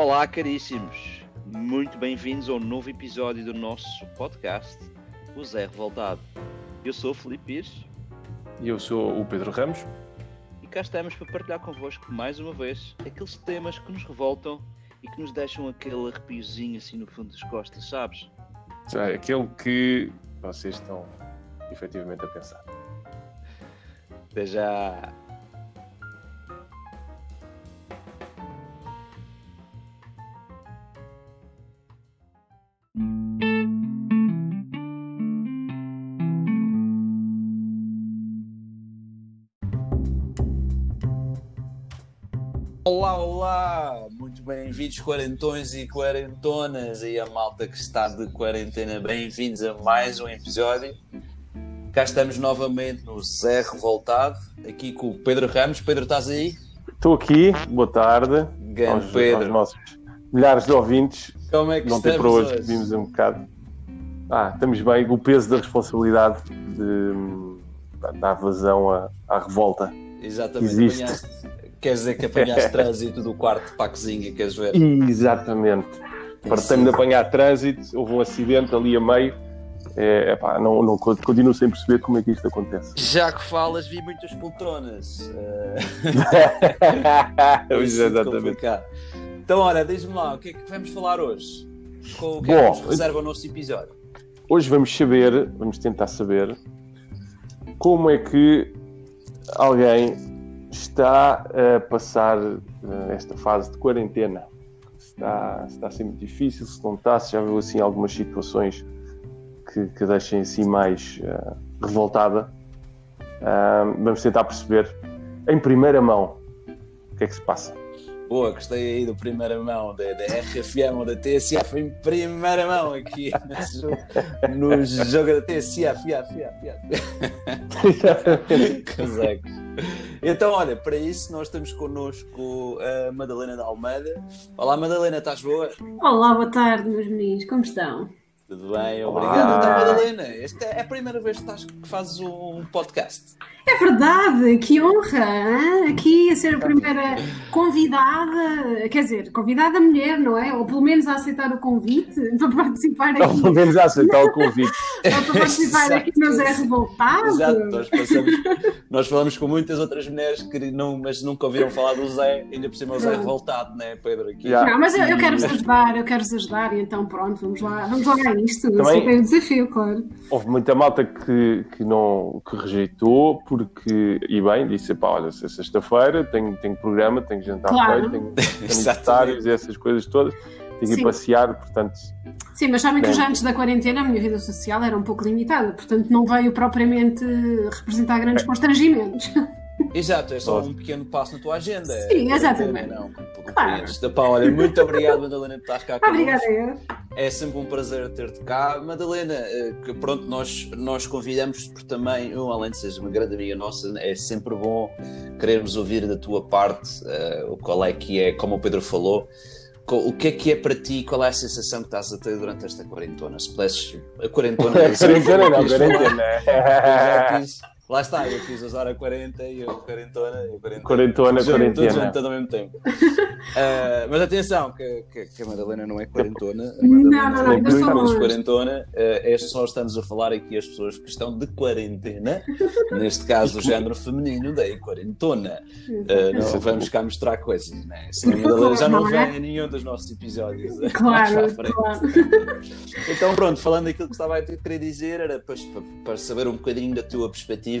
Olá, caríssimos! Muito bem-vindos a um novo episódio do nosso podcast, O Zé Revoltado. Eu sou o Felipe Pires. E eu sou o Pedro Ramos. E cá estamos para partilhar convosco mais uma vez aqueles temas que nos revoltam e que nos deixam aquele arrepiozinho assim no fundo das costas, sabes? Já, aquele que vocês estão efetivamente a pensar. Até já! Bem-vindos, quarentões e quarentonas, e a malta que está de quarentena, bem-vindos a mais um episódio. Cá estamos novamente no Zé Revoltado, aqui com o Pedro Ramos. Pedro, estás aí? Estou aqui, boa tarde Grande aos, Pedro. aos nossos milhares de ouvintes. Como é que Não tem para hoje, hoje? vimos um bocado. Ah, estamos bem, o peso da responsabilidade de dar vazão à, à revolta. Exatamente, Existe. apanhaste, queres dizer que apanhaste trânsito do quarto para a cozinha, queres ver? Exatamente. Partei-me de apanhar trânsito, houve um acidente ali a meio. É, epá, não, não, continuo sem perceber como é que isto acontece. Já que falas, vi muitas poltronas. É exatamente. Então, olha, diz-me lá, o que é que vamos falar hoje? Com o que é Bom, que nos reserva o nosso episódio? Hoje vamos saber, vamos tentar saber, como é que alguém está a passar eh, esta fase de quarentena. Está, está a ser muito difícil, se não está, se já viu assim algumas situações que, que deixem assim mais eh, revoltada. Ah, vamos tentar perceber em primeira mão o que é que se passa. Boa, gostei aí do primeira mão, da, da RFM ou da TSF em primeira mão aqui jogo, no jogo da TSF. Ia, ia, ia, ia. Casacos. Então, olha, para isso nós temos connosco a Madalena da Almeida. Olá, Madalena, estás boa? Olá, boa tarde, meus meninos, como estão? Tudo bem, Olá. obrigado. Então, Madalena, esta é a primeira vez que, estás, que fazes um podcast. É verdade, que honra! hã? Aqui a ser a primeira convidada, quer dizer, convidada mulher, não é? Ou pelo menos a aceitar o convite para participar Ou aqui, pelo menos a aceitar o convite. ou para participar aqui no Zé Revoltado. Exato, nós, passamos, nós falamos com muitas outras mulheres que não, mas nunca ouviram falar do Zé, ainda por cima o Zé revoltado, né, Pedro? Aqui. Já. Não, mas eu, eu quero-vos ajudar, eu quero-vos ajudar, e então pronto, vamos lá, vamos lá a isto. Eu Também- aceitei o desafio, claro. Houve muita malta que, que, não, que rejeitou, porque, e bem, disse: pá, olha, se é sexta-feira, tenho, tenho programa, tenho jantar Claro. feito, tenho, aniversários e essas coisas todas, tenho que ir passear, portanto, Sim, mas sabem que Bem. já antes da quarentena a minha vida social era um pouco limitada, portanto não veio propriamente representar grandes constrangimentos. Exato, é só um pequeno passo na tua agenda. Sim, É, exatamente. Não, compreendes. Claro. Pá, olha, muito obrigado, Madalena, por estás cá. Obrigada, eu. É sempre um prazer ter-te cá. Madalena, eh, que pronto, nós, nós convidamos por também, eu, além de seres uma grande amiga nossa, é sempre bom querermos ouvir da tua parte eh, o qual é que é, como o Pedro falou, o que é que é para ti, qual é a sensação que estás a ter durante esta quarentona? Se pudesses, a quarentona... quarentena não, quis falar. Eu Lá está, eu quis usar a 40 e eu quarentona e a quarentena. Quarentona, Junto, quarentena. tudo junto ao mesmo tempo. Ah, mas atenção, que, que- que a Madalena não é quarentona. A Não, Madalena não, não, é eu quarentona. É só estamos a falar aqui as pessoas que estão de quarentena. Neste caso, o género feminino da quarentona. Ah, não vamos cá mostrar coisas, né? Senão a Madalena já não Não vem em nenhum dos nossos episódios. Claro, claro. Então, pronto, falando daquilo que estava a querer dizer, era para- para saber um bocadinho da tua perspectiva.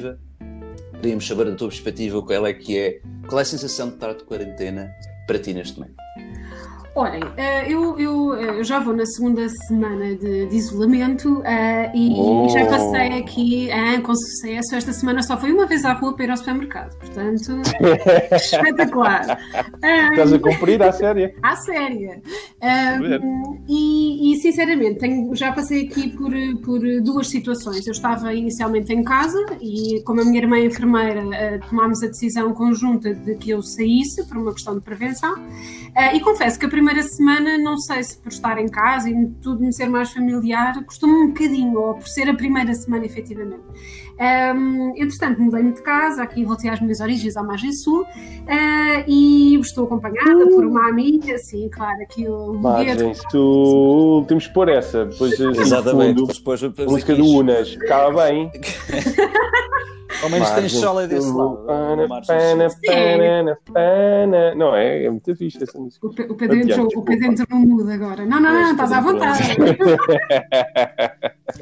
Queríamos saber da tua perspectiva qual é que é, qual é a sensação de estar de quarentena para ti neste momento. Olhem, eh, eu, eu, eh, eu já vou na segunda semana de, de isolamento eh, e Oh. já passei aqui eh, com sucesso. Esta semana só foi uma vez à rua para ir ao supermercado, portanto, espetacular. Estás a cumprir à séria. À séria. Ah, Ver. E, sinceramente, tenho- já passei aqui por, por duas situações. Eu estava inicialmente em casa e, como a minha irmã é enfermeira, ah, tomámos a decisão conjunta de que eu saísse por uma questão de prevenção. Ah, e confesso que a primeira semana, não sei se por estar em casa e tudo me ser mais familiar, costumo um bocadinho, ou por ser a primeira semana, efetivamente. Um, entretanto, mudei-me de casa, aqui voltei às minhas origens, à margem sul, uh, e estou acompanhada por uma amiga, sim, claro, aqui o Margens, tu temos que pôr essa. Depois, Exatamente. Fundo, Depois, a música do Unas, ficava bem. Ao menos tem chola desse lado. Pana, Margens. pana, pana, pana. Não, é, é muito fixe essa música. O o Pedro entrou, o Pedro entrou no mudo agora. Não, não, não, estás à vontade.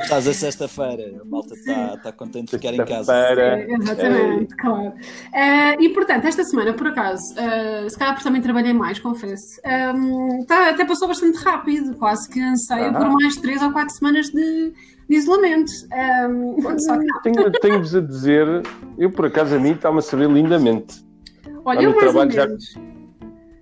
Estás a sexta-feira, a malta está tá contente de ficar em casa. Sexta-feira. É, Exatamente, claro. Eh, e portanto, esta semana, por acaso, eh, se calhar porque também trabalhei mais, confesso, ehm, tá- até passou bastante rápido, quase que anseio Ah. por mais três ou quatro semanas de, de isolamento. Que não. Tenho- Tenho-vos a dizer, eu por acaso a mim está-me a saber lindamente. Olha, eu mais ou trabalho já- menos.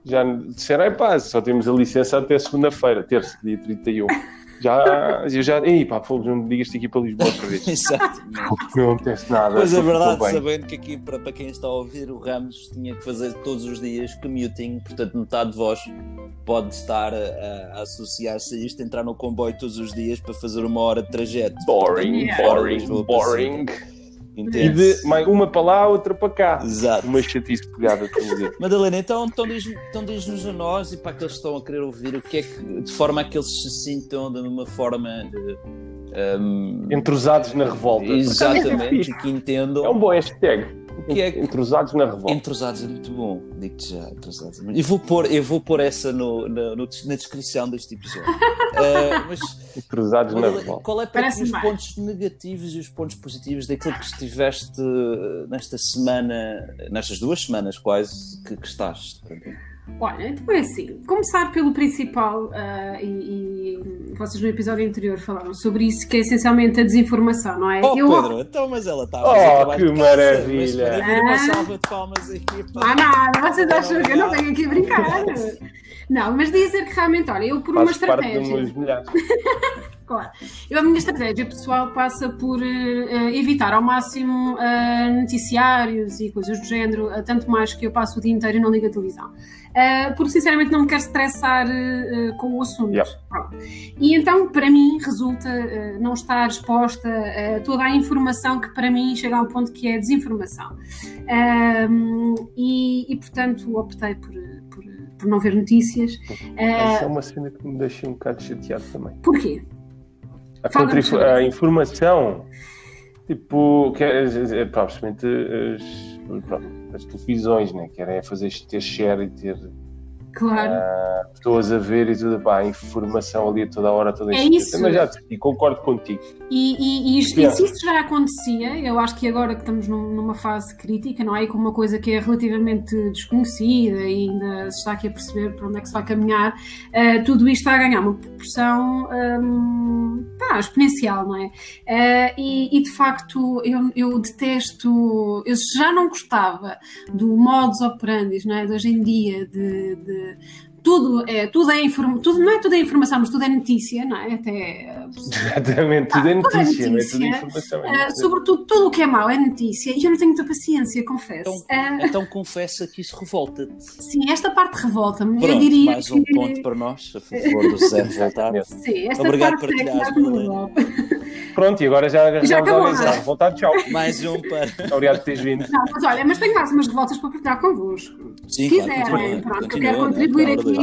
Já disseram, é pá, só temos a licença até segunda-feira, terça, dia 31. Já, eu já, ei pá, fogo, não me digas aqui para Lisboa outra vez. Exatamente. Não acontece nada. Mas é verdade, sabendo que aqui, para, para quem está a ouvir, o Ramos tinha que fazer todos os dias commuting, portanto, metade de vós pode estar a, a associar-se a isto, entrar no comboio todos os dias para fazer uma hora de trajeto. Boring, Yeah. boring, Lisboa boring. E de mais uma para lá, outra para cá. Exato. Uma chatice pegada, a dizer. Madalena, então, então diz- então diz-nos a nós e para aqueles que estão a querer ouvir o que é que, de forma a que eles se sintam de uma forma de, um, Entrosados na revolta. exatamente e que É entendam um bom hashtag. Que é que Entrosados na revolta. Entrosados é muito bom, digo-te já. Entrosados é muito... Eu, vou pôr, eu vou pôr essa no, na, no- na descrição deste episódio. Ah, mas Entrosados na é, revolta. qual é para ti os bem. pontos negativos e os pontos positivos daquilo que estiveste eh, nesta semana, nestas duas semanas quase que, que estás? Olha, então é assim, começar pelo principal, ah, e, e vocês no episódio anterior falaram sobre isso, que é essencialmente a desinformação, não é? Oh, Eu- Pedro, então, mas ela está a Oh, que de casa, maravilha. Mas, mas, uma Ah. salva de palmas aqui. Não há nada, vocês acham que eu não venho aqui brincar? Não, mas dizer que realmente, olha, eu por uma parte de estratégia. Claro. Eu, a minha estratégia pessoal passa por eh, evitar ao máximo eh, noticiários e coisas do género, eh, tanto mais que eu passo o dia inteiro e não ligo a televisão. Porque sinceramente não me quero estressar com o assunto. Yeah. E então, para mim, resulta não estar exposta a toda a informação que para mim chega a um ponto que é desinformação. E, e, portanto, optei por, por, por não ver notícias. Essa é uma cena que me deixa um bocado chateado também. porquê? A, sobre a informação, tipo, que é, é, é, pá, principalmente as, pronto, as televisões, né? Querem fazer ter share e ter Claro. ah, pessoas a ver e tudo, pá, informação ali a toda a hora, toda É isso. Mas já decidi, concordo contigo. E, e- e isto- e se isso já acontecia, eu acho que agora que estamos num- numa fase crítica, não é? E com uma coisa que é relativamente desconhecida e ainda se está aqui a perceber para onde é que se vai caminhar, eh, tudo isto está a ganhar uma proporção hum, pá, exponencial, não é? E, e, de facto eu, eu detesto, eu já não gostava do modus operandi, não é? De hoje em dia, de. de- de, tudo é, tudo é informa, tudo não é tudo é informação, mas tudo é notícia, não é? Até Exatamente, tudo é tudo é notícia, não é tudo notícia. informação. é Uh, notícia. sobretudo, tudo o que é mau é notícia e eu não tenho muita paciência, confesso. Então, Uh, então confessa que isso revolta-te. sim, esta parte revolta-me. Eu Pronto, diria mais um que. ponto para nós, a favor do Zé revoltado. Sim, esta Obrigado parte por é revolta. Pronto, e agora já arranjamos acabou, alguém. não é? Está revoltado, tchau. Mais um para. Obrigado por teres vindo. Não, mas olha, mas tenho mais umas revoltas para partilhar convosco. Sim, Se claro, quiserem, pronto, que eu quero né? contribuir Pelo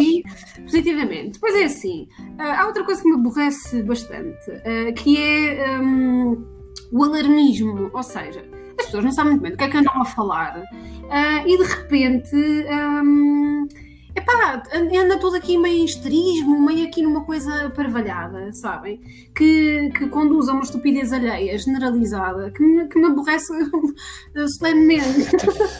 positivamente. Pois é assim, ah, há outra coisa que me aborrece bastante, ah, que é hum, o alarmismo, ou seja, as pessoas não sabem muito bem do que é que andam a falar ah, e de repente. hum, Epá, anda tudo aqui meio em histerismo, meio aqui numa coisa parvalhada, sabem? Que, que conduz a uma estupidez alheia, generalizada, que me, que me aborrece solenemente.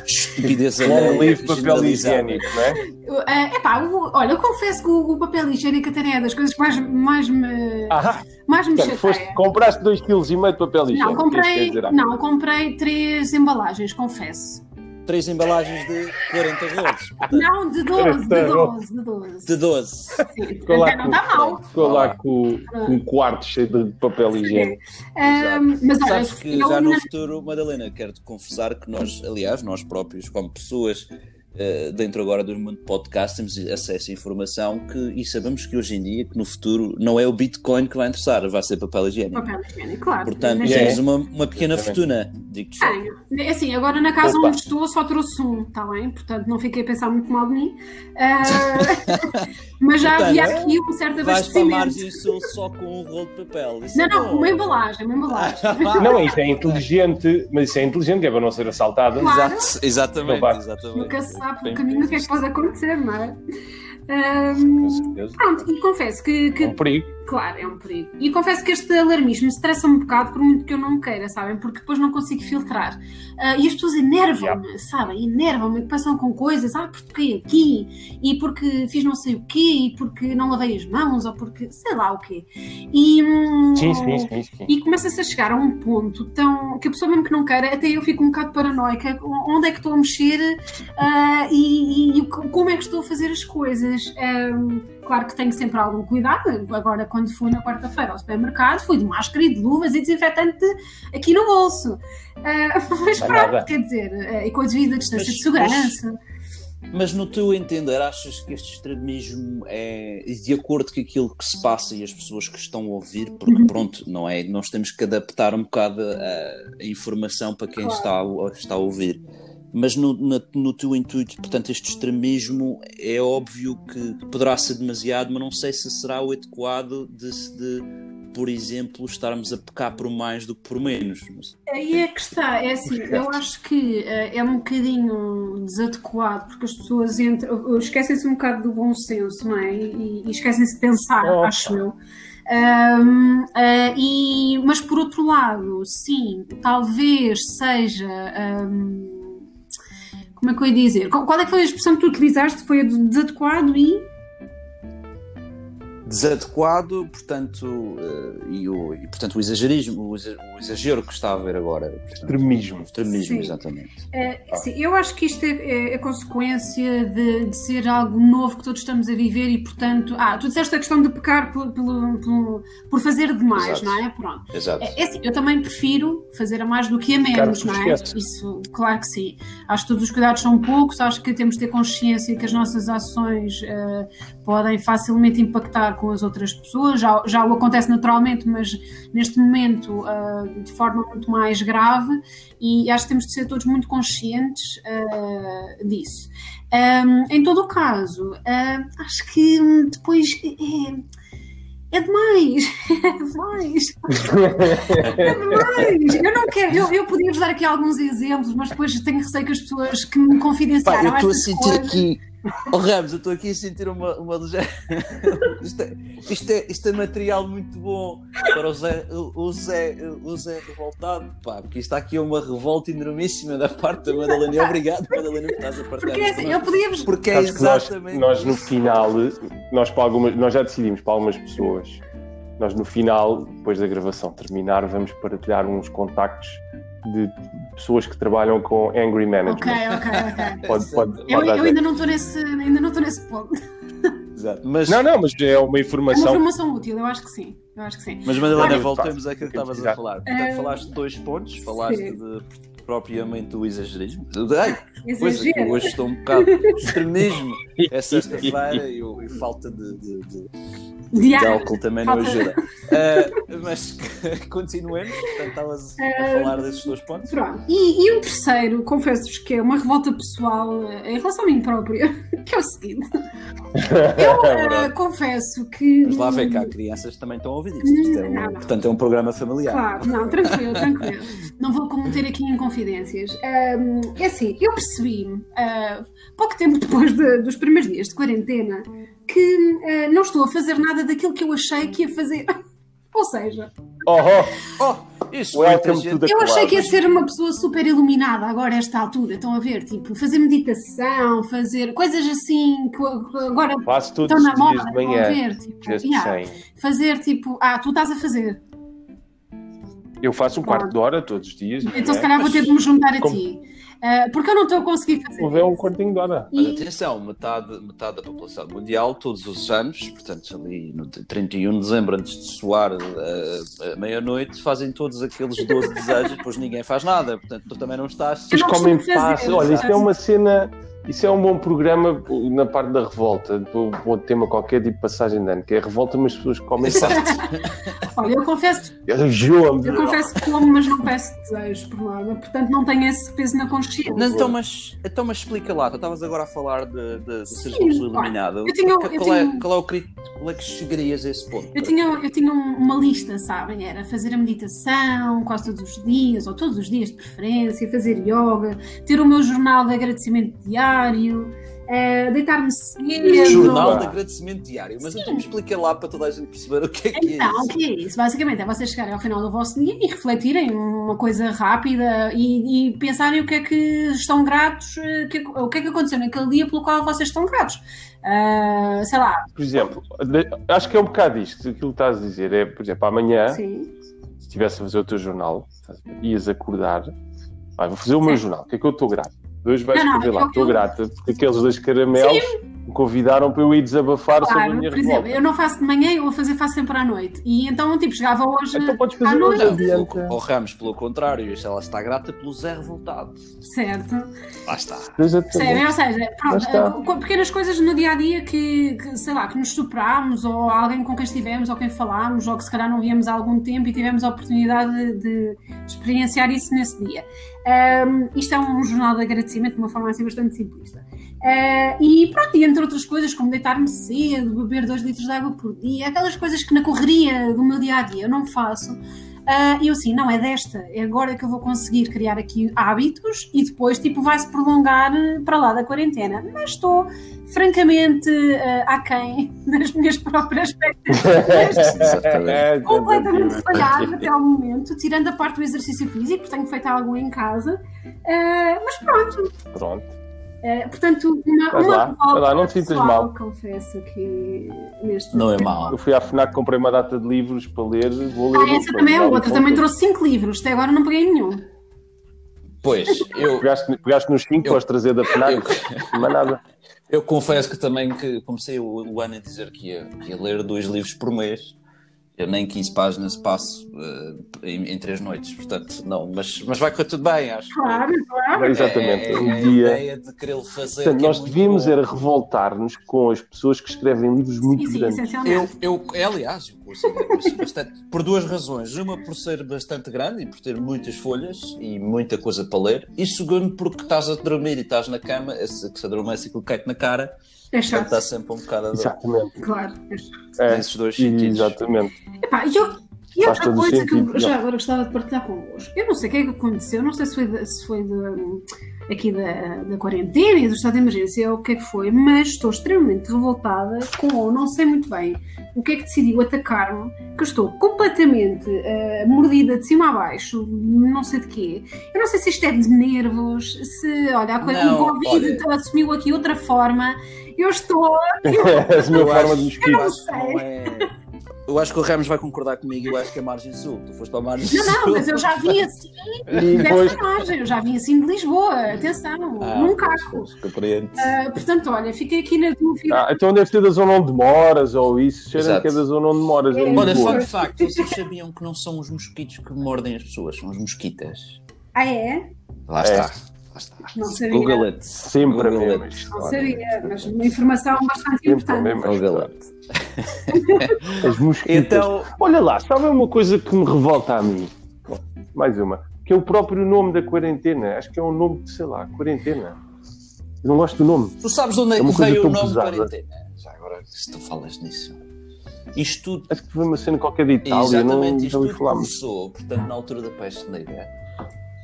Estupidez Um alheia, livro de papel higiênico, não é? É epá, o- olha, eu confesso que o, o papel higiênico até é das coisas que mais, mais me, Ah, mais me portanto, foste, compraste 2,5 kg de papel higiênico. Não, é comprei, dizer? não, comprei três embalagens, confesso. Três embalagens de 40 rolos. portanto, Não, de 12, de 12, de 12. De 12. Sim, Ficou lá, até não está mal. com, ficou lá com, com um quarto cheio de papel higiênico. Ahm, mas olha, Sabes que já no futuro, Madalena, quero-te confessar que nós, aliás, nós próprios, como pessoas Uh, dentro agora do mundo podcast temos acesso a informação que, e sabemos que hoje em dia, que no futuro, não é o Bitcoin que vai interessar, vai ser papel higiênico. Papel higiênico, claro. Portanto, Mas tens é. uma, uma pequena fortuna, digo-te. Tenho. É assim, agora na casa Opa. onde estou só trouxe um, está bem? Portanto, não fiquei a pensar muito mal de mim. Ah, mas já Portanto, havia é? aqui um certo Vais para abastecimento. sul só com um rolo de papel. Isso Não, é não, bom. uma embalagem, uma embalagem. Não, isso é inteligente, mas isso é inteligente, é para não ser assaltada. Claro. Exato, exatamente, exatamente. Sabe no caminho o que é que pode acontecer, não é? Certeza. pronto, e confesso que, que É um perigo. Claro, é um perigo. E confesso que este alarmismo estressa-me um bocado, por muito que eu não queira, sabem? Porque depois não consigo filtrar. Ah, e as pessoas enervam-me, sabem? Enervam-me, passam com coisas, ah, porque toquei aqui, e porque fiz não sei o quê, e porque não lavei as mãos, ou porque sei lá o quê. E, hum, Sim, sim, sim. sim. e começa-se a chegar a um ponto tão que a pessoa mesmo que não queira, até eu fico um bocado paranoica. Onde é que estou a mexer ah, e, e- e como é que estou a fazer as coisas? Ahm, claro que tenho sempre algum cuidado. Agora, quando fui na quarta-feira ao supermercado, fui de máscara e de luvas e desinfetante aqui no bolso. Ah, mas pronto, quer dizer, ah, e com a devida distância Mas- de segurança. Mas no teu entender, achas que este extremismo é de acordo com aquilo que se passa e as pessoas que estão a ouvir? Porque Uhum. pronto, não é? Nós temos que adaptar um bocado a, a informação para quem Claro. está, a, está a ouvir. Mas no, na- no teu intuito, portanto, este extremismo é óbvio que poderá ser demasiado, mas não sei se será o adequado de, se- de, por exemplo, estarmos a pecar por mais do que por menos. Aí é que está, é assim, eu acho que eh, é um bocadinho desadequado, porque as pessoas entram, esquecem-se um bocado do bom senso, não é? E, e esquecem-se de pensar, Opa. acho eu. Ahm, ah, e, mas por outro lado, sim, talvez seja. ahm, como é que eu ia dizer? Qual, é que foi a expressão que tu utilizaste? Foi a do desadequado e. desadequado, portanto, eh, e, o, e, portanto o exagerismo, o, exa- o exagero que está a haver agora. portanto, Extremismo. extremismo, Sim. exatamente. É, sim, eu acho que isto é, é- é consequência de, de ser algo novo que todos estamos a viver e, portanto. Ah, tu disseste a questão de pecar por, pelo- pelo- por fazer demais, Exato. não é? Pronto. Exato. É, é assim, eu também prefiro fazer a mais do que a menos, não é? Isso, claro que sim. Acho que todos os cuidados são poucos, acho que temos de ter consciência que as nossas ações eh, podem facilmente impactar com as outras pessoas, já, já o acontece naturalmente, mas neste momento ah, de forma muito mais grave, e acho que temos de ser todos muito conscientes ah, disso. Ahm, em todo o caso, ah, acho que depois é, é demais, é demais. É demais. Eu não quero, eu, eu podia vos dar aqui alguns exemplos, mas depois tenho receio que as pessoas que me Pá, confidenciaram eu estou a sentir coisas- aqui. Oh Ramos, eu estou aqui a sentir uma, uma ligeira. isto, é, isto, é, isto é material muito bom para o Zé, o Zé, o Zé revoltado, pá, porque isto aqui uma revolta enormíssima da parte da Madalena. Obrigado, Madalena, por estás a partilhar. Porque é assim, eu podia vos. Porque é que nós, exatamente. nós no final, nós, para algumas, nós já decidimos para algumas pessoas, nós no final, depois da gravação terminar, vamos partilhar uns contactos de pessoas que trabalham com Angry Management. Ok, ok, ok. Pode, pode, Eu, eu ainda não estou nesse, ainda não estou nesse ponto. Exato. Mas, Não, não, mas é uma É uma informação. informação útil, eu acho que sim. Eu acho que sim. Mas Madalena, voltemos àquilo que estavas a falar. Portanto, Eh, falaste de dois pontos, falaste sim. de, propriamente do exagerismo. Ai, coisa que Exagero. hoje estou um bocado extremismo. É sexta-feira e, e falta de, de- de- de álcool também não ajuda. Ah, mas continuemos, portanto, estavas a falar desses dois pontos. Pronto. E, e um terceiro, confesso-vos que é uma revolta pessoal eh, em relação a mim própria, que é o seguinte. Eu É verdade. confesso que. Mas lá vê cá, crianças também estão a ouvir isto. Isto é um- Não, não. portanto, é um programa familiar. Claro, não, tranquilo, tranquilo. Não vou cometer aqui em confidências. É assim, eu percebi, ah, pouco tempo depois de- dos primeiros dias de quarentena, que ah, não estou a fazer nada daquilo que eu achei que ia fazer. Ou seja, Oh, oh, Oh, isso gente- eu achei que ia ser uma pessoa super iluminada agora a esta altura. Estão a ver? Tipo, fazer meditação, fazer coisas assim que agora Faço todos estão na moda. manhã. ver? Tipo, yeah, fazer tipo, ah, tu estás a fazer. Eu faço um quarto de hora todos os dias. Então, se né? calhar, vou ter de me juntar a Como- ti. Ah, porque eu não estou a conseguir fazer. Houve um quartinho de hora. Mas E- atenção, metade, metade da população mundial, todos os anos, portanto, ali no 31 de dezembro, antes de soar a, a meia-noite, fazem todos aqueles 12 desejos, depois ninguém faz nada. Portanto, tu também não estás. Não comem passa. Olha, isto é uma cena. Isso é um bom programa na parte da revolta, para um tema qualquer tipo de passagem de ano, que é a revolta, mas as pessoas comem Olha, eu confesso, eu, eu confesso que como, mas não peço desejos por nada, portanto não tenho esse peso na consciência. Não, então, mas, então, mas explica lá, tu estavas agora a falar de, de, de seres uma pessoa eliminada. eu tinha- qual, eu qual é, tinha- qual é o crítico? Qual é que chegarias a esse ponto? Eu tinha, eu tinha um- uma lista, sabem? Era fazer a meditação quase todos os dias, ou todos os dias de preferência, fazer yoga, ter o meu jornal de agradecimento diário, eh, deitar-me cedo. Jornal de agradecimento diário. Mas então me explica lá para toda a gente perceber o que é que é Então, o isso. que é isso? Basicamente é vocês chegarem ao final do vosso dia e refletirem uma coisa rápida e, e pensarem o que é que estão gratos, eh, que- o que é que aconteceu naquele dia pelo qual vocês estão gratos. Ah, sei lá, Por exemplo, acho que é um bocado isto, aquilo que estás a dizer. É, por exemplo, amanhã, sim. se estivesse a fazer o teu jornal, ias acordar, ah, vou fazer o meu Sim. jornal, o que é que eu estou grato? Dois vais Não, não, escrever lá, estou eu- grata, porque aqueles dois caramelos me convidaram para eu ir desabafar sobre a Claro, minha por exemplo, revolta. eu não faço de manhã, eu vou fazer faço sempre à noite. E então, tipo, chegava hoje Então podes à fazer noite. hoje adiante. Ou Ramos, pelo contrário, ela está grata pelo Zé revoltado. Certo. Lá está. Percebem? Ou seja, pronto, eh, pequenas coisas no dia a dia que, que, sei lá, que nos superámos, ou alguém com quem estivemos, ou quem falámos, ou que se calhar não víamos há algum tempo e tivemos a oportunidade de, de experienciar isso nesse dia. Ahm, isto é um jornal de agradecimento de uma forma assim bastante simplista. Ah, e pronto, e entre outras coisas, como deitar-me cedo, beber dois litros de água por dia, aquelas coisas que na correria do meu dia a dia eu não faço. Ah, E eu assim, não é desta, é agora que eu vou conseguir criar aqui hábitos e depois tipo vai-se prolongar eh, para lá da quarentena. Mas estou francamente uh, aquém das minhas próprias expectativas. Completamente falhado até ao momento, tirando a parte do exercício físico, porque tenho feito algo em casa. Ah, mas pronto, Pronto. Ah, portanto, uma, uma lá, revolta lá, não te sintas pessoal, mal. Confesso que neste Não é momento- mau. Eu fui à FNAC, comprei uma data de livros para ler, vou ler. Ah, essa também é outra. Também trouxe cinco livros, até agora não peguei nenhum. Pois, eu, Pegaste, pegaste nos 5, Eu- podes trazer da FNAC, eu, não é nada. eu confesso que também que comecei o, o ano a dizer que ia, que ia ler dois livros por mês. Eu nem 15 páginas passo eh, em, em três noites, portanto, não, mas, mas vai correr tudo bem, acho. Claro, claro. Exatamente. É, é, um é a dia. ideia de querer fazer. Portanto, que é nós devíamos era revoltar-nos com as pessoas que escrevem livros muito Sim, sim, grandes. Eu, eu, é, aliás, bastante, por duas razões. Uma, por ser bastante grande e por ter muitas folhas e muita coisa para ler. E segundo, porque estás a dormir e estás na cama, esse, que se adormece aquilo cai-te na cara, É chato, está sempre um bocado a dor. Exatamente. claro. É chato. É, Nesses dois sentidos. exatamente. Epá, eu- e outra coisa que eu sentido, já agora gostava de partilhar convosco. Eu não sei o que é que aconteceu, não sei se foi, de- se foi de- aqui da, da quarentena e do estado de emergência ou o que é que foi, mas estou extremamente revoltada com, não sei muito bem, o que é que decidiu atacar-me, que eu estou completamente eh, mordida de cima a baixo, não sei de quê. Eu não sei se isto é de nervos, se, olha, a coisa, Não, o Covid olha. assumiu aqui outra forma. Eu estou. Essa é a minha Eu forma de eu acho que não é- Eu acho que o Ramos vai concordar comigo. Eu acho que é margem sul. Tu foste para a margem Não, sul. não, mas eu já vim assim dessa margem, eu já vim assim de Lisboa, atenção, Ah, num compreendo. Ah, portanto, olha, fiquei aqui na dúvida. ah, então deve ser da zona onde moras ou isso. Cheira que é da zona onde moras. É. Olha, Lisboa. fun fact, vocês sabiam que não são os mosquitos que mordem as pessoas, são os mosquitas. Ah, é? Lá É. está. Lá está. Não sabia. Google it. Sempre a Google it. Não sabia, mas uma informação bastante Sempre importante. Google it. As mosquitas. Então, Olha lá, sabe uma coisa que me revolta a mim? Bom, Mais uma. Que é o próprio nome da quarentena. Acho que é um nome de, sei lá, quarentena. Eu não gosto do nome. tu sabes de onde é É que veio o nome pesada. quarentena? Já agora, se tu falas nisso. Isto tudo Acho que foi uma cena qualquer de Itália. Não, Exatamente, já isto ouvi tudo falar. começou, portanto, na altura da peste negra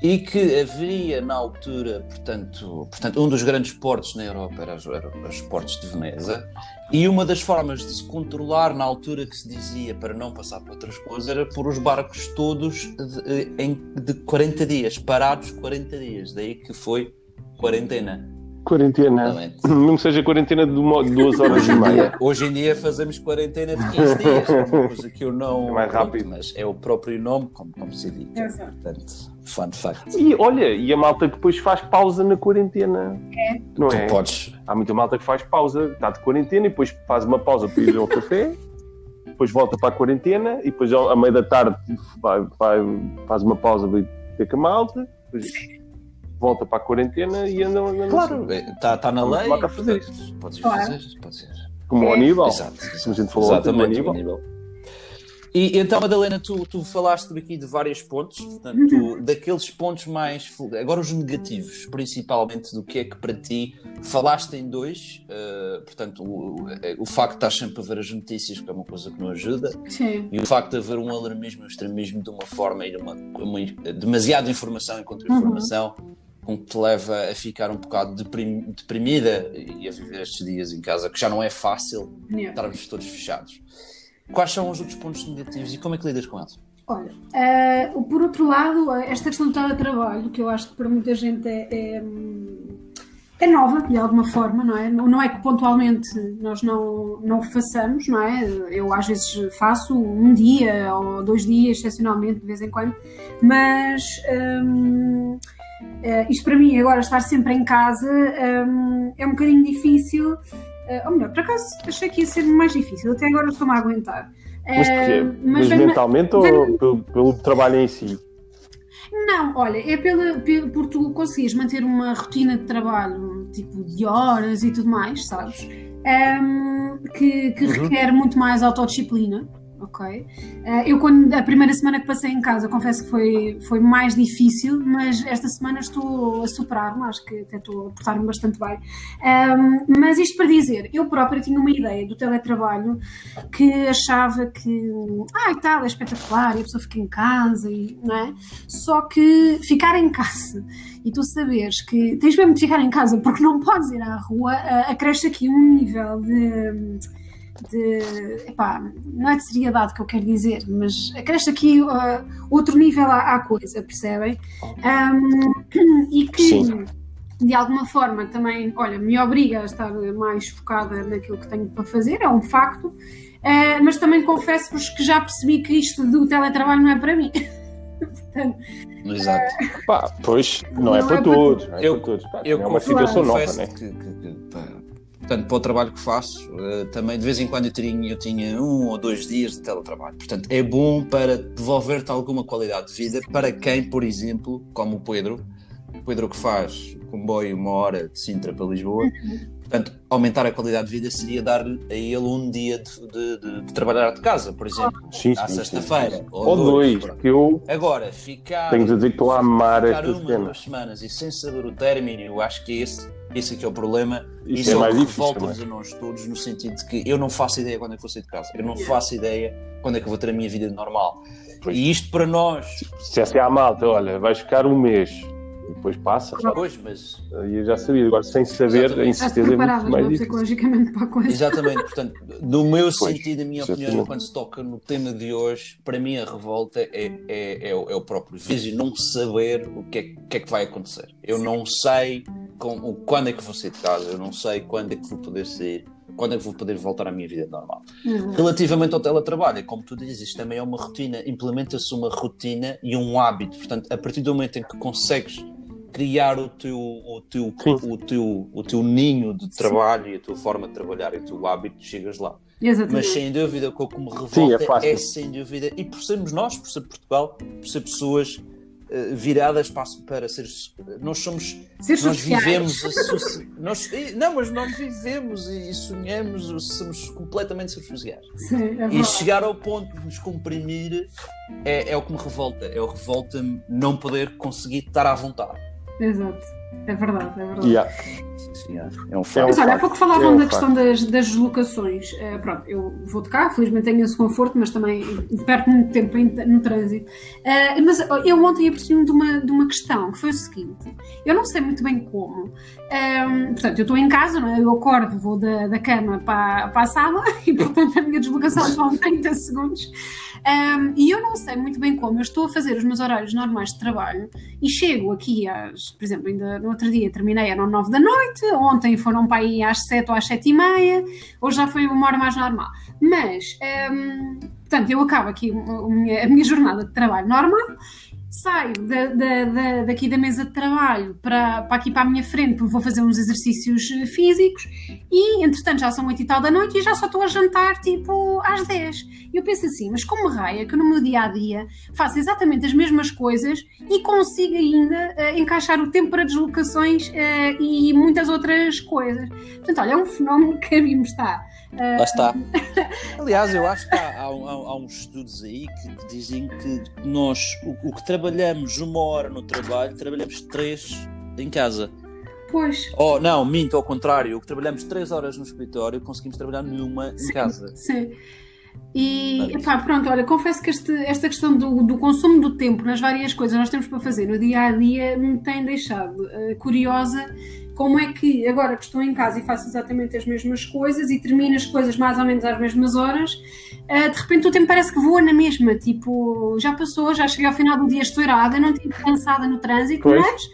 e que haveria na altura, portanto, portanto um dos grandes portos na Europa era os, eram os portos de Veneza e uma das formas de se controlar na altura que se dizia para não passar para outras coisas era pôr os barcos todos de, em, de 40 dias, parados 40 dias, daí que foi quarentena. Quarentena. Exatamente. Mesmo que seja quarentena de, uma, de duas horas e meia. Hoje em dia fazemos quarentena de 15 dias, é uma coisa que eu não. É mais rápido. pronto, mas é o próprio nome, como, como se diz. Exato. Portanto, fun fact. E olha, e a malta que depois faz pausa na quarentena. É. Não Tu é? podes. Há muita malta que faz pausa, está de quarentena e depois faz uma pausa para ir ao café, depois volta para a quarentena e depois à meia da tarde vai, vai- faz uma pausa para ir ter com a malta. Depois volta para a quarentena e andam. andam Claro, está tá na lei. cá fazer Podes Claro. fazer, pode ser. Como o É. Aníbal. Exato, Como a gente falou ontem, Exatamente, do o Aníbal. Aníbal. E então, Madalena, tu, tu falaste aqui de vários pontos, portanto, Uhum. daqueles pontos mais. Agora, os negativos, principalmente, do que é que para ti falaste em dois, eh, portanto, o, o- o facto de estar sempre a ver as notícias, que é uma coisa que não ajuda, Sim. e o facto de haver um alarmismo e um extremismo de uma forma e de uma, uma demasiada informação e Uhum. contra-informação, com que te leva a ficar um bocado deprim- deprimida e a viver estes dias em casa, que já não é fácil Yeah. estarmos todos fechados. Quais são os outros pontos negativos e como é que lidas com eles? Olha, eh, por outro lado, eh, esta questão do teletrabalho, que eu acho que para muita gente é, é, hum, é nova, de alguma forma, não é? Não, é que pontualmente nós não, não façamos, não é? Eu às vezes faço um dia ou dois dias, excepcionalmente, de vez em quando, mas hum, eh, isto para mim, agora estar sempre em casa, hum, é um bocadinho difícil. Eh, ou melhor, por acaso achei que ia ser mais difícil, até agora estou-me a aguentar. Mas Eh, porquê? Mas, vem-me- mentalmente ou pelo, pelo trabalho em si? Não, olha, é pela, pe- por tu conseguires manter uma rotina de trabalho, tipo de horas e tudo mais, sabes? Ahm, que que Uhum. requer muito mais autodisciplina, ok? Ah, eu, quando a primeira semana que passei em casa, confesso que foi, foi mais difícil, mas esta semana estou a superar-me, acho que até estou a portar-me bastante bem. Ahm, mas isto para dizer, eu própria tinha uma ideia do teletrabalho que achava que, ah, e tal, é espetacular, e a pessoa fica em casa, e, não é? Só que ficar em casa e tu saberes que tens mesmo de ficar em casa porque não podes ir à rua, ah, acresce aqui um nível de. De epá, não é de seriedade que eu quero dizer, mas acresce aqui ah, outro nível à, à coisa, percebem? Ahm, e que. Sim. De alguma forma também, olha, me obriga a estar mais focada naquilo que tenho para fazer, é um facto, ah, mas também confesso-vos que já percebi que isto do teletrabalho não é para mim. Portanto, Exato. Pá, pois, não, é Não para é para todos. Não é Eu- para todos. Pá, Eu é uma confesso- situação nova, né? que, que- que, pá, portanto, para o trabalho que faço, eh, também de vez em quando eu tinha, eu tinha um ou dois dias de teletrabalho. Portanto, é bom para devolver-te alguma qualidade de vida para quem, por exemplo, como o Pedro, o Pedro que faz comboio uma hora de Sintra para Lisboa, portanto, aumentar a qualidade de vida seria dar-lhe a ele um dia de, de- de- de trabalhar de casa, por exemplo, Sim, à sexta-feira. sim. Ou dois, pronto. que eu Agora, ficar. tenho de dizer que estou a amar ficar esta uma, duas semanas e sem saber o término, eu acho que esse, esse aqui é o problema. Isso Isso é é o mais que difícil, revolta-nos não a nós todos, no sentido de que eu não faço ideia quando é que vou sair de casa. Eu não faço ideia quando é que eu vou ter a minha vida normal. Pois. E isto para nós, Se assim à malta, olha, vais ficar um mês depois passa, pois, mas aí eu já sabia. Agora, sem saber, Exatamente. a estás incerteza é muito mais não, difícil. psicologicamente para a coisa. Exatamente, portanto, no meu Pois, sentido, a minha opinião, exatamente. quando se toca no tema de hoje, para mim a revolta é, é, é, o, é o próprio e não saber o que é, o que é que vai acontecer. Eu não sei com, o, quando é que vou sair de casa, eu não sei quando é que vou poder sair, quando é que vou poder voltar à minha vida normal. Exato. Relativamente ao teletrabalho, é como tu dizes, isto também é uma rotina, implementa-se uma rotina e um hábito. Portanto, a partir do momento em que consegues criar o teu, o teu, Sim. o teu, o teu ninho de trabalho e a tua forma de trabalhar e o teu hábito, chegas lá. Exatamente. Mas sem dúvida, o que me revolta Sim, é é, sem dúvida, e por sermos nós, por ser Portugal, por ser pessoas eh, viradas para, para ser. Nós somos. Ser nós sociais. vivemos. soci- nós, não, mas nós vivemos e, sonhamos, somos completamente sociais. Sim, é E chegar ao ponto de nos comprimir é, é o que me revolta. É o revolta-me não poder conseguir estar à vontade. Exato. É verdade, é verdade. Yeah. É um facto. Mas olha, há pouco falavam É um da questão das, das deslocações. Eh, pronto, eu vou de carro, felizmente tenho esse conforto, mas também perco muito tempo em- no trânsito. Eh, mas eu ontem apercebi-me de uma, de uma questão, que foi o seguinte: eu não sei muito bem como. Portanto, eu estou em casa, é? eu acordo, vou da, da cama para, para a sala e, portanto, a minha deslocação são 30 segundos. Ehm, e eu não sei muito bem como. Eu estou a fazer os meus horários normais de trabalho e chego aqui às, por exemplo, ainda no outro dia terminei eram 9 da noite, ontem foram para aí às 7 ou às 7 e meia, hoje já foi uma hora mais normal. Mas, hum, portanto, eu acabo aqui a minha, a minha jornada de trabalho normal saio da, da, da, daqui da mesa de trabalho para, para aqui para a minha frente, porque vou fazer uns exercícios eh, físicos e, entretanto, já são 8 e tal da noite e já só estou a jantar tipo às 10. E eu penso assim, mas como raia que no meu dia a dia faço exatamente as mesmas coisas e consigo ainda uh, encaixar o tempo para deslocações uh, e muitas outras coisas. Portanto, olha, é um fenómeno que a mim me está Lá está. Aliás, eu acho que há, há, há uns estudos aí que, que dizem que nós, o, o, que trabalhamos uma hora no trabalho, trabalhamos três em casa. Pois. Oh, não, minto, ao contrário. O que trabalhamos três horas no escritório, conseguimos trabalhar nenhuma em sim, casa. Sim. E epá, pronto, olha, confesso que este, esta questão do, do, consumo do tempo nas várias coisas que nós temos para fazer no dia a dia me tem deixado uh, curiosa como é que agora que estou em casa e faço exatamente as mesmas coisas e termino as coisas mais ou menos às mesmas horas, uh, de repente o tempo parece que voa na mesma, tipo, já passou, já cheguei ao final do dia, estou irada, não estive cansada no trânsito, pois. mas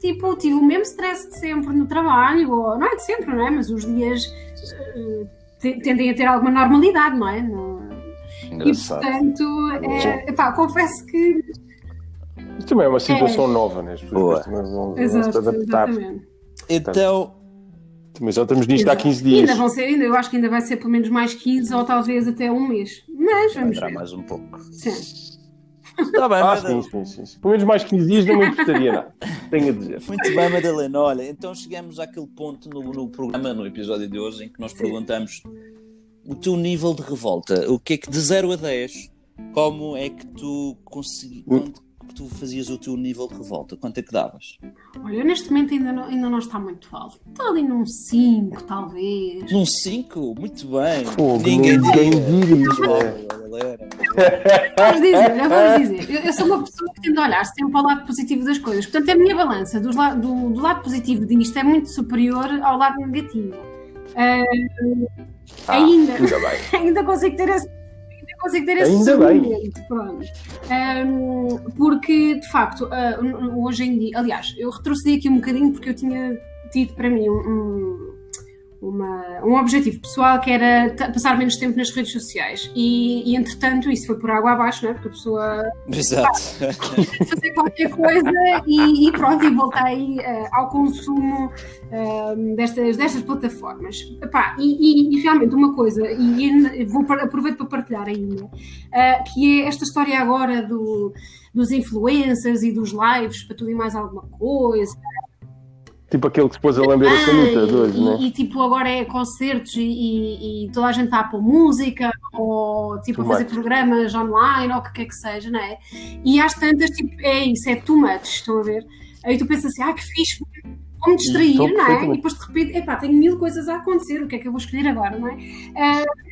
tipo, tive o mesmo stress de sempre no trabalho, ou não é de sempre, não é? Mas os dias uh, tendem a ter alguma normalidade, não é? No... E portanto, é, epá, confesso que. Isto também é uma situação é... nova, né? As pessoas vão, Exato, se adaptar. Exatamente. Então. Mas já estamos nisto Exato. há 15 dias. Ainda vão ser, ainda, eu acho que ainda vai ser pelo menos mais 15 ou talvez até um mês. Mas vamos ver. mais um pouco. Sim. Está bem, ah, sim, sim, sim. Pelo menos mais 15 dias não me importaria nada. Tenho a dizer. Muito bem, Madalena. Olha, então chegamos àquele ponto no, no programa, no episódio de hoje, em que nós sim. perguntamos o teu nível de revolta. O que é que de 0 a 10, como é que tu conseguiste que tu fazias o teu nível de revolta? Quanto é que davas? Olha, neste momento ainda não, ainda não está muito alto. Está ali num 5, talvez. Num 5? Muito bem. Pô, ninguém ninguém diria. Vamos dizer, eu vou dizer. Eu, eu, sou uma pessoa que tende a olhar sempre ao lado positivo das coisas. Portanto, a minha balança do, do, do lado positivo disto é muito superior ao lado negativo. Uh, ah, ainda, ainda consigo ter esse consigo ter esse Ainda bem. Pronto. Um, porque, de facto, uh, hoje em dia, aliás, eu retrocedi aqui um bocadinho porque eu tinha tido para mim um, uma, um objetivo pessoal que era passar menos tempo nas redes sociais e, e entretanto isso foi por água abaixo, não é? Porque a pessoa Exato. fazer qualquer coisa e, e pronto, e voltei uh, ao consumo uh, destas, destas plataformas. Epá, e, e, realmente uma coisa, e vou aproveito para partilhar ainda, uh, que é esta história agora do, dos influencers e dos lives para tudo e mais alguma coisa. Tipo aquele que depois a lamber a sanita de hoje, né? E tipo agora é concertos e, e, e, toda a gente está a pôr música ou tipo a fazer programas online ou o que quer que seja, não é? E às tantas, tipo, é isso, é too much, estão a ver? Aí tu pensas assim, ah, que fixe, vou-me distrair, não é? E depois de repente, epá, tenho mil coisas a acontecer, o que é que eu vou escolher agora, não é? Uh,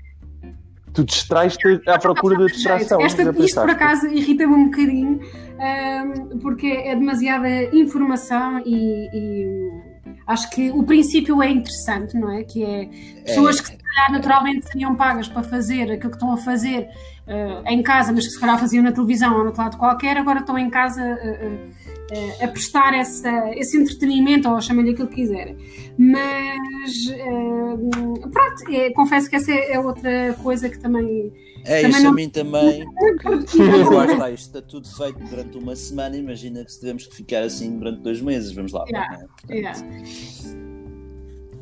tu distrais-te à procura da distração. Esta, isto por acaso irrita-me um bocadinho, um, porque é demasiada informação e, e, acho que o princípio é interessante, não é? Que é pessoas que se calhar naturalmente seriam pagas para fazer aquilo que estão a fazer uh, em casa, mas que se calhar faziam na televisão ou no lado qualquer, agora estão em casa. Uh, uh, a prestar essa, esse entretenimento, ou chamem-lhe aquilo que quiserem. Mas pronto, é, confesso que essa é, é, outra coisa que também. É, também isso não... a mim também. Porque, lá está, isto está tudo feito durante uma semana. Imagina que se tivemos que ficar assim durante dois meses, vamos lá. Yeah, Portanto, yeah.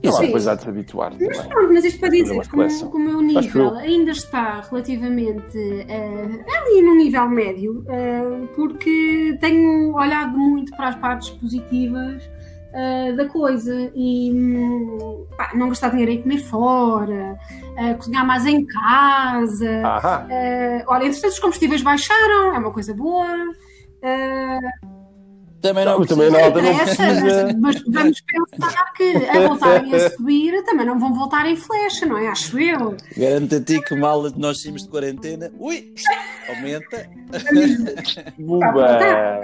Não há depois há de se habituar. Mas também. pronto, mas isto para dizer que o, meu nível ainda está relativamente uh, ali no nível médio, uh, porque tenho olhado muito para as partes positivas uh, da coisa e um, pá, não gastar dinheiro em comer fora, cozinhar mais em casa. olha, entretanto, os combustíveis baixaram, é uma coisa boa. Também não, não também não, não precisa. Mas, vamos pensar que a voltarem a subir também não vão voltar em flecha, não é? Acho eu. Garanto-te que mal nós saímos de quarentena, ui, aumenta. Tá,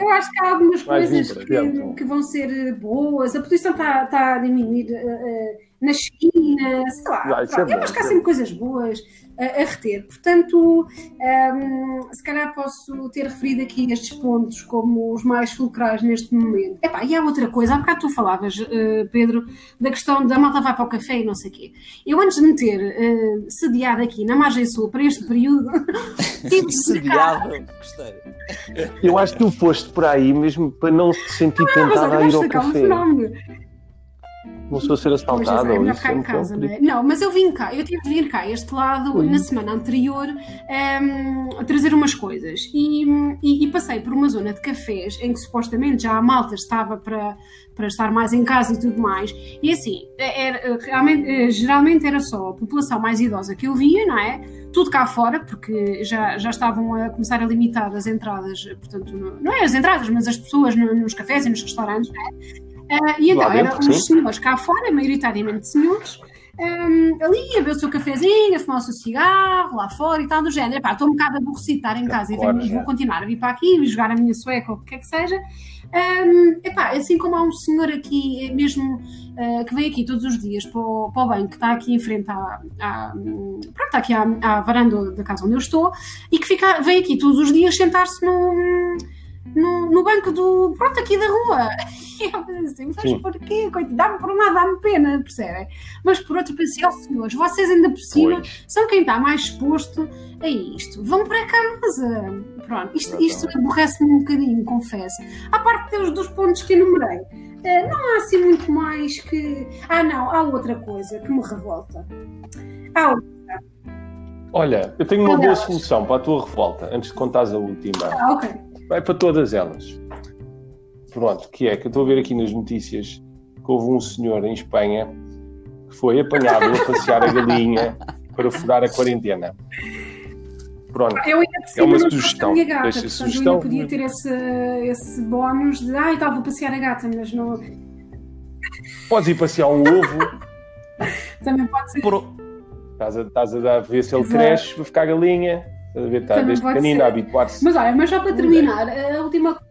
eu acho que há algumas coisas que, que, vão ser boas. A poluição está, está a diminuir. Uh, na China, sei lá. Pronto, eu acho que há sempre coisas boas a, a reter. Portanto, hum, se calhar posso ter referido aqui estes pontos como os mais fulcrais neste momento. Epá, e há outra coisa, há bocado tu falavas, eh, Pedro, da questão da malta vai para o café e não sei o quê. Eu antes de me ter eh, sediado aqui na margem sul para este período, tive Sediado, gostei. Eu acho que tu foste por aí mesmo para não se sentir Não, mas tentada a ir ao um café. fenómeno. Não sou a ser é, é ou isso. ficar em casa, não é? Não, mas eu vim cá, eu tive de vir cá, este lado, Ui. na semana anterior, ehm, a trazer umas coisas. E, e- e passei por uma zona de cafés em que supostamente já a malta estava para, para estar mais em casa e tudo mais. E assim, era, realmente, eh, geralmente era só a população mais idosa que eu via, não é? Tudo cá fora, porque já, já estavam a começar a limitar as entradas, portanto, no- não é as entradas, mas as pessoas no- nos cafés e nos restaurantes, não é? Ah, e então, eram os senhores cá fora, maioritariamente senhores, hum, ali a ver o seu cafezinho, a fumar o seu cigarro lá fora e tal, do género. Epá, estou um bocado aborrecido de estar em casa e Claro, já. vou continuar a vir para aqui e jogar a minha sueca ou o que quer que seja. Hum, epá, assim como há um senhor aqui, eh, mesmo eh, que vem aqui todos os dias para o, para o banco, que está aqui em frente à, à- pronto, está aqui à, à varanda da casa onde eu estou, e que fica, vem aqui todos os dias sentar-se no, no, no banco do, pronto, aqui da rua. E eu penso assim, mas Sim. porquê? Dá-me por um lado, dá-me pena, percebem? Mas por outro, pensei, ó senhores, vocês ainda por cima Pois. são quem está mais exposto a isto. Vão para casa. Pronto, isto, isto aborrece-me um bocadinho, confesso. À parte dos, dos pontos que enumerei, eh, não há assim muito mais que. Ah, não, há outra coisa que me revolta. Há outra. Olha, eu tenho uma Qual boa solução para a tua revolta, antes de contares a última. Ah, ok. Vai para todas elas. Pronto, que é que eu estou a ver aqui nas notícias que houve um senhor em Espanha que foi apanhado a passear a galinha para furar a quarentena. Pronto, Eu ainda É uma sugestão. minha gata, Deixa portanto sugestão. eu ainda podia ter esse, esse bónus de ah, então vou passear a gata, mas não, podes ir passear um ovo, também pode ser. Por- estás a, estás a ver se ele Exato. cresce, vai ficar galinha, a ver, Também desde pequenino a habituar-se. Mas olha, mas só para terminar, a última coisa,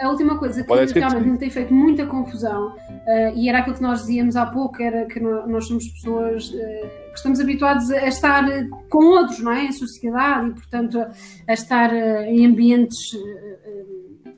a última coisa que Pode realmente me tem feito muita confusão, eh, e era aquilo que nós dizíamos há pouco, era que nós somos pessoas eh, que estamos habituados a estar eh, com outros, não é? Em sociedade e, portanto, a, estar eh, em ambientes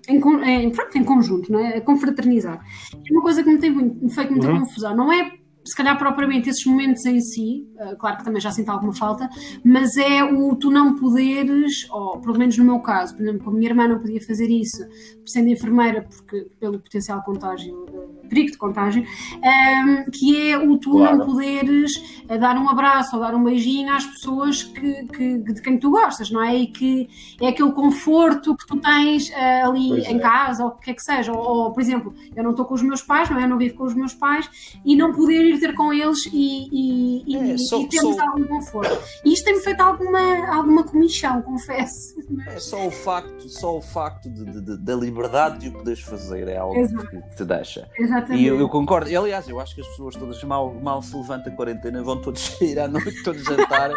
em, em, pronto, em conjunto, não é? A confraternizar. É uma coisa que me tem feito muita Uhum. confusão. Não é se calhar propriamente esses momentos em si, eh, claro que também já sinto alguma falta, mas é o tu não poderes, ou pelo menos no meu caso, por exemplo, com a minha irmã não podia fazer isso, sendo enfermeira, porque, pelo potencial contágio, eh, perigo de contágio, ehm, que é o tu Claro. não poderes eh, dar um abraço ou dar um beijinho às pessoas que, que- de quem tu gostas, não é? E que é aquele conforto que tu tens eh, ali Pois em é. casa, ou o que quer que seja, ou, ou, por exemplo, eu não estou com os meus pais, não é? Eu não vivo com os meus pais e não poder ir ter com eles e, e, e, É, só- e termos só- algum conforto. E isto tem-me feito alguma, alguma comichão, confesso. É só o facto, só o facto de, de- de- da liberdade de o poderes fazer é algo Exato. que te deixa. Exatamente. E eu, eu concordo. E, aliás, eu acho que as pessoas todas mal, mal se levanta a quarentena vão todos sair à noite, todos jantar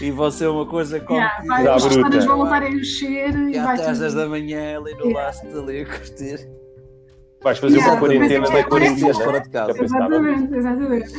e vão ser uma coisa como Yeah, vai, Dá os restaurantes vão voltar a encher e E vai às tudo. 10 da manhã ali no Yeah. last ali a curtir. Vais fazer Yeah, uma quarentena mas é da que- quarentena. fora de casa. Exatamente, exatamente.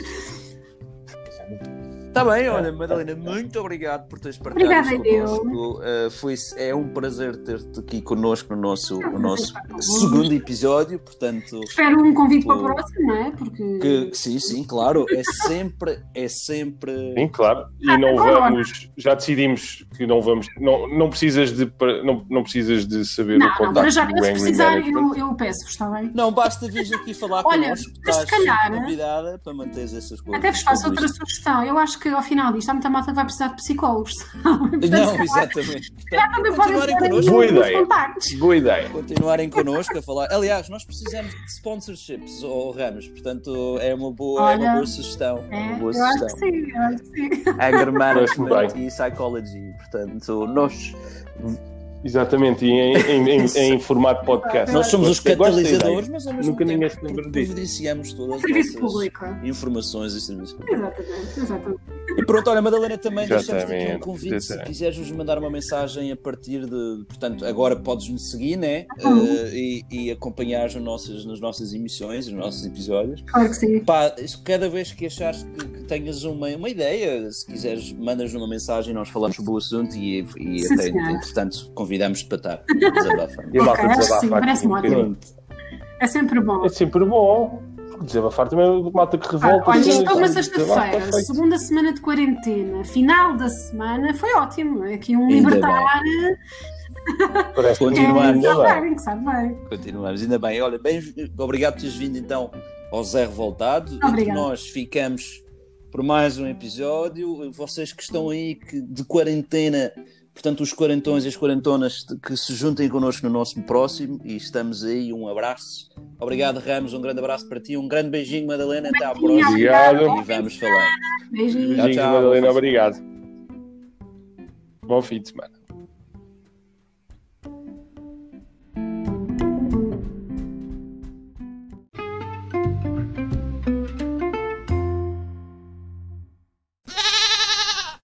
Está bem, olha, Madalena, muito obrigado por teres partilhado Obrigada, isto connosco. Uh, foi, é um prazer ter-te aqui connosco no nosso, no nosso segundo episódio, portanto. Espero um convite para o O- próximo, não é? Porque. Que, que sim, sim, claro, é sempre, é sempre. Sim, claro. E não claro. vamos, já decidimos que não vamos, não, não precisas de não, não precisas de saber Não, o não, contato para já, do se Angry precisar, eu, eu peço-vos, está bem? Não, basta vir aqui falar Olha, connosco, estás calhar, convidada para manteres essas coisas. Até vos faço outra isto. sugestão. Eu acho que ao final disto há muita malta que vai precisar de psicólogos. Portanto, Não, calhar, exatamente. já também podem connosco. Boa ideia. contactos. Boa ideia. continuarem connosco a falar. Aliás, nós precisamos de sponsorships ou Ramos, portanto é uma boa, é uma Olha, boa sugestão. É uma boa eu acho que sugestão. sim, eu acho que sim. Anger Management e Psychology. Portanto, nós Exatamente, e em, em, em, em formato podcast. Nós somos os catalisadores, mas ao mesmo Nunca tempo se providenciamos todas as Serviço nossas público. informações e serviços públicos. Exatamente, exatamente. E pronto, olha, Madalena, também deixamos aqui um Exatamente, convite. Se exatamente. quiseres nos mandar uma mensagem a partir de. Portanto, agora podes-me seguir, né? Uhum. Eh, e, e acompanhar nas nossas, nas nossas emissões, nos nossos episódios. Claro que sim. Pá, cada vez que achares que, que tenhas uma, uma ideia, se quiseres, mandas uma mensagem, nós falamos sobre o assunto e, e Sim, até, entretanto, convidamos-te para estar a desabafar. E a malta Ok, acho que desabafa sim, um ótimo. É sempre bom. É sempre bom. Porque desabafar também é malta que Ah, revolta. Olha, cenas, estou uma sexta-feira, segunda semana de quarentena, final da semana, foi ótimo. É Aqui um Ainda libertar. Parece que Continuamos. É, ainda bem. sabe. Continuamos, ainda bem. Olha, bem, obrigado por teres vindo então ao Zé Revoltado. Nós ficamos por mais um episódio. Vocês que estão aí que, de quarentena, portanto, os quarentões e as quarentonas que se juntem connosco no nosso próximo e estamos aí. Um abraço. Obrigado, Ramos. Um grande abraço para ti. Um grande beijinho, Madalena. Até à Beijinho, próxima. Obrigado. E vamos falar. Beijinhos. Tchau, tchau. Madalena, obrigado. Bom fim de semana.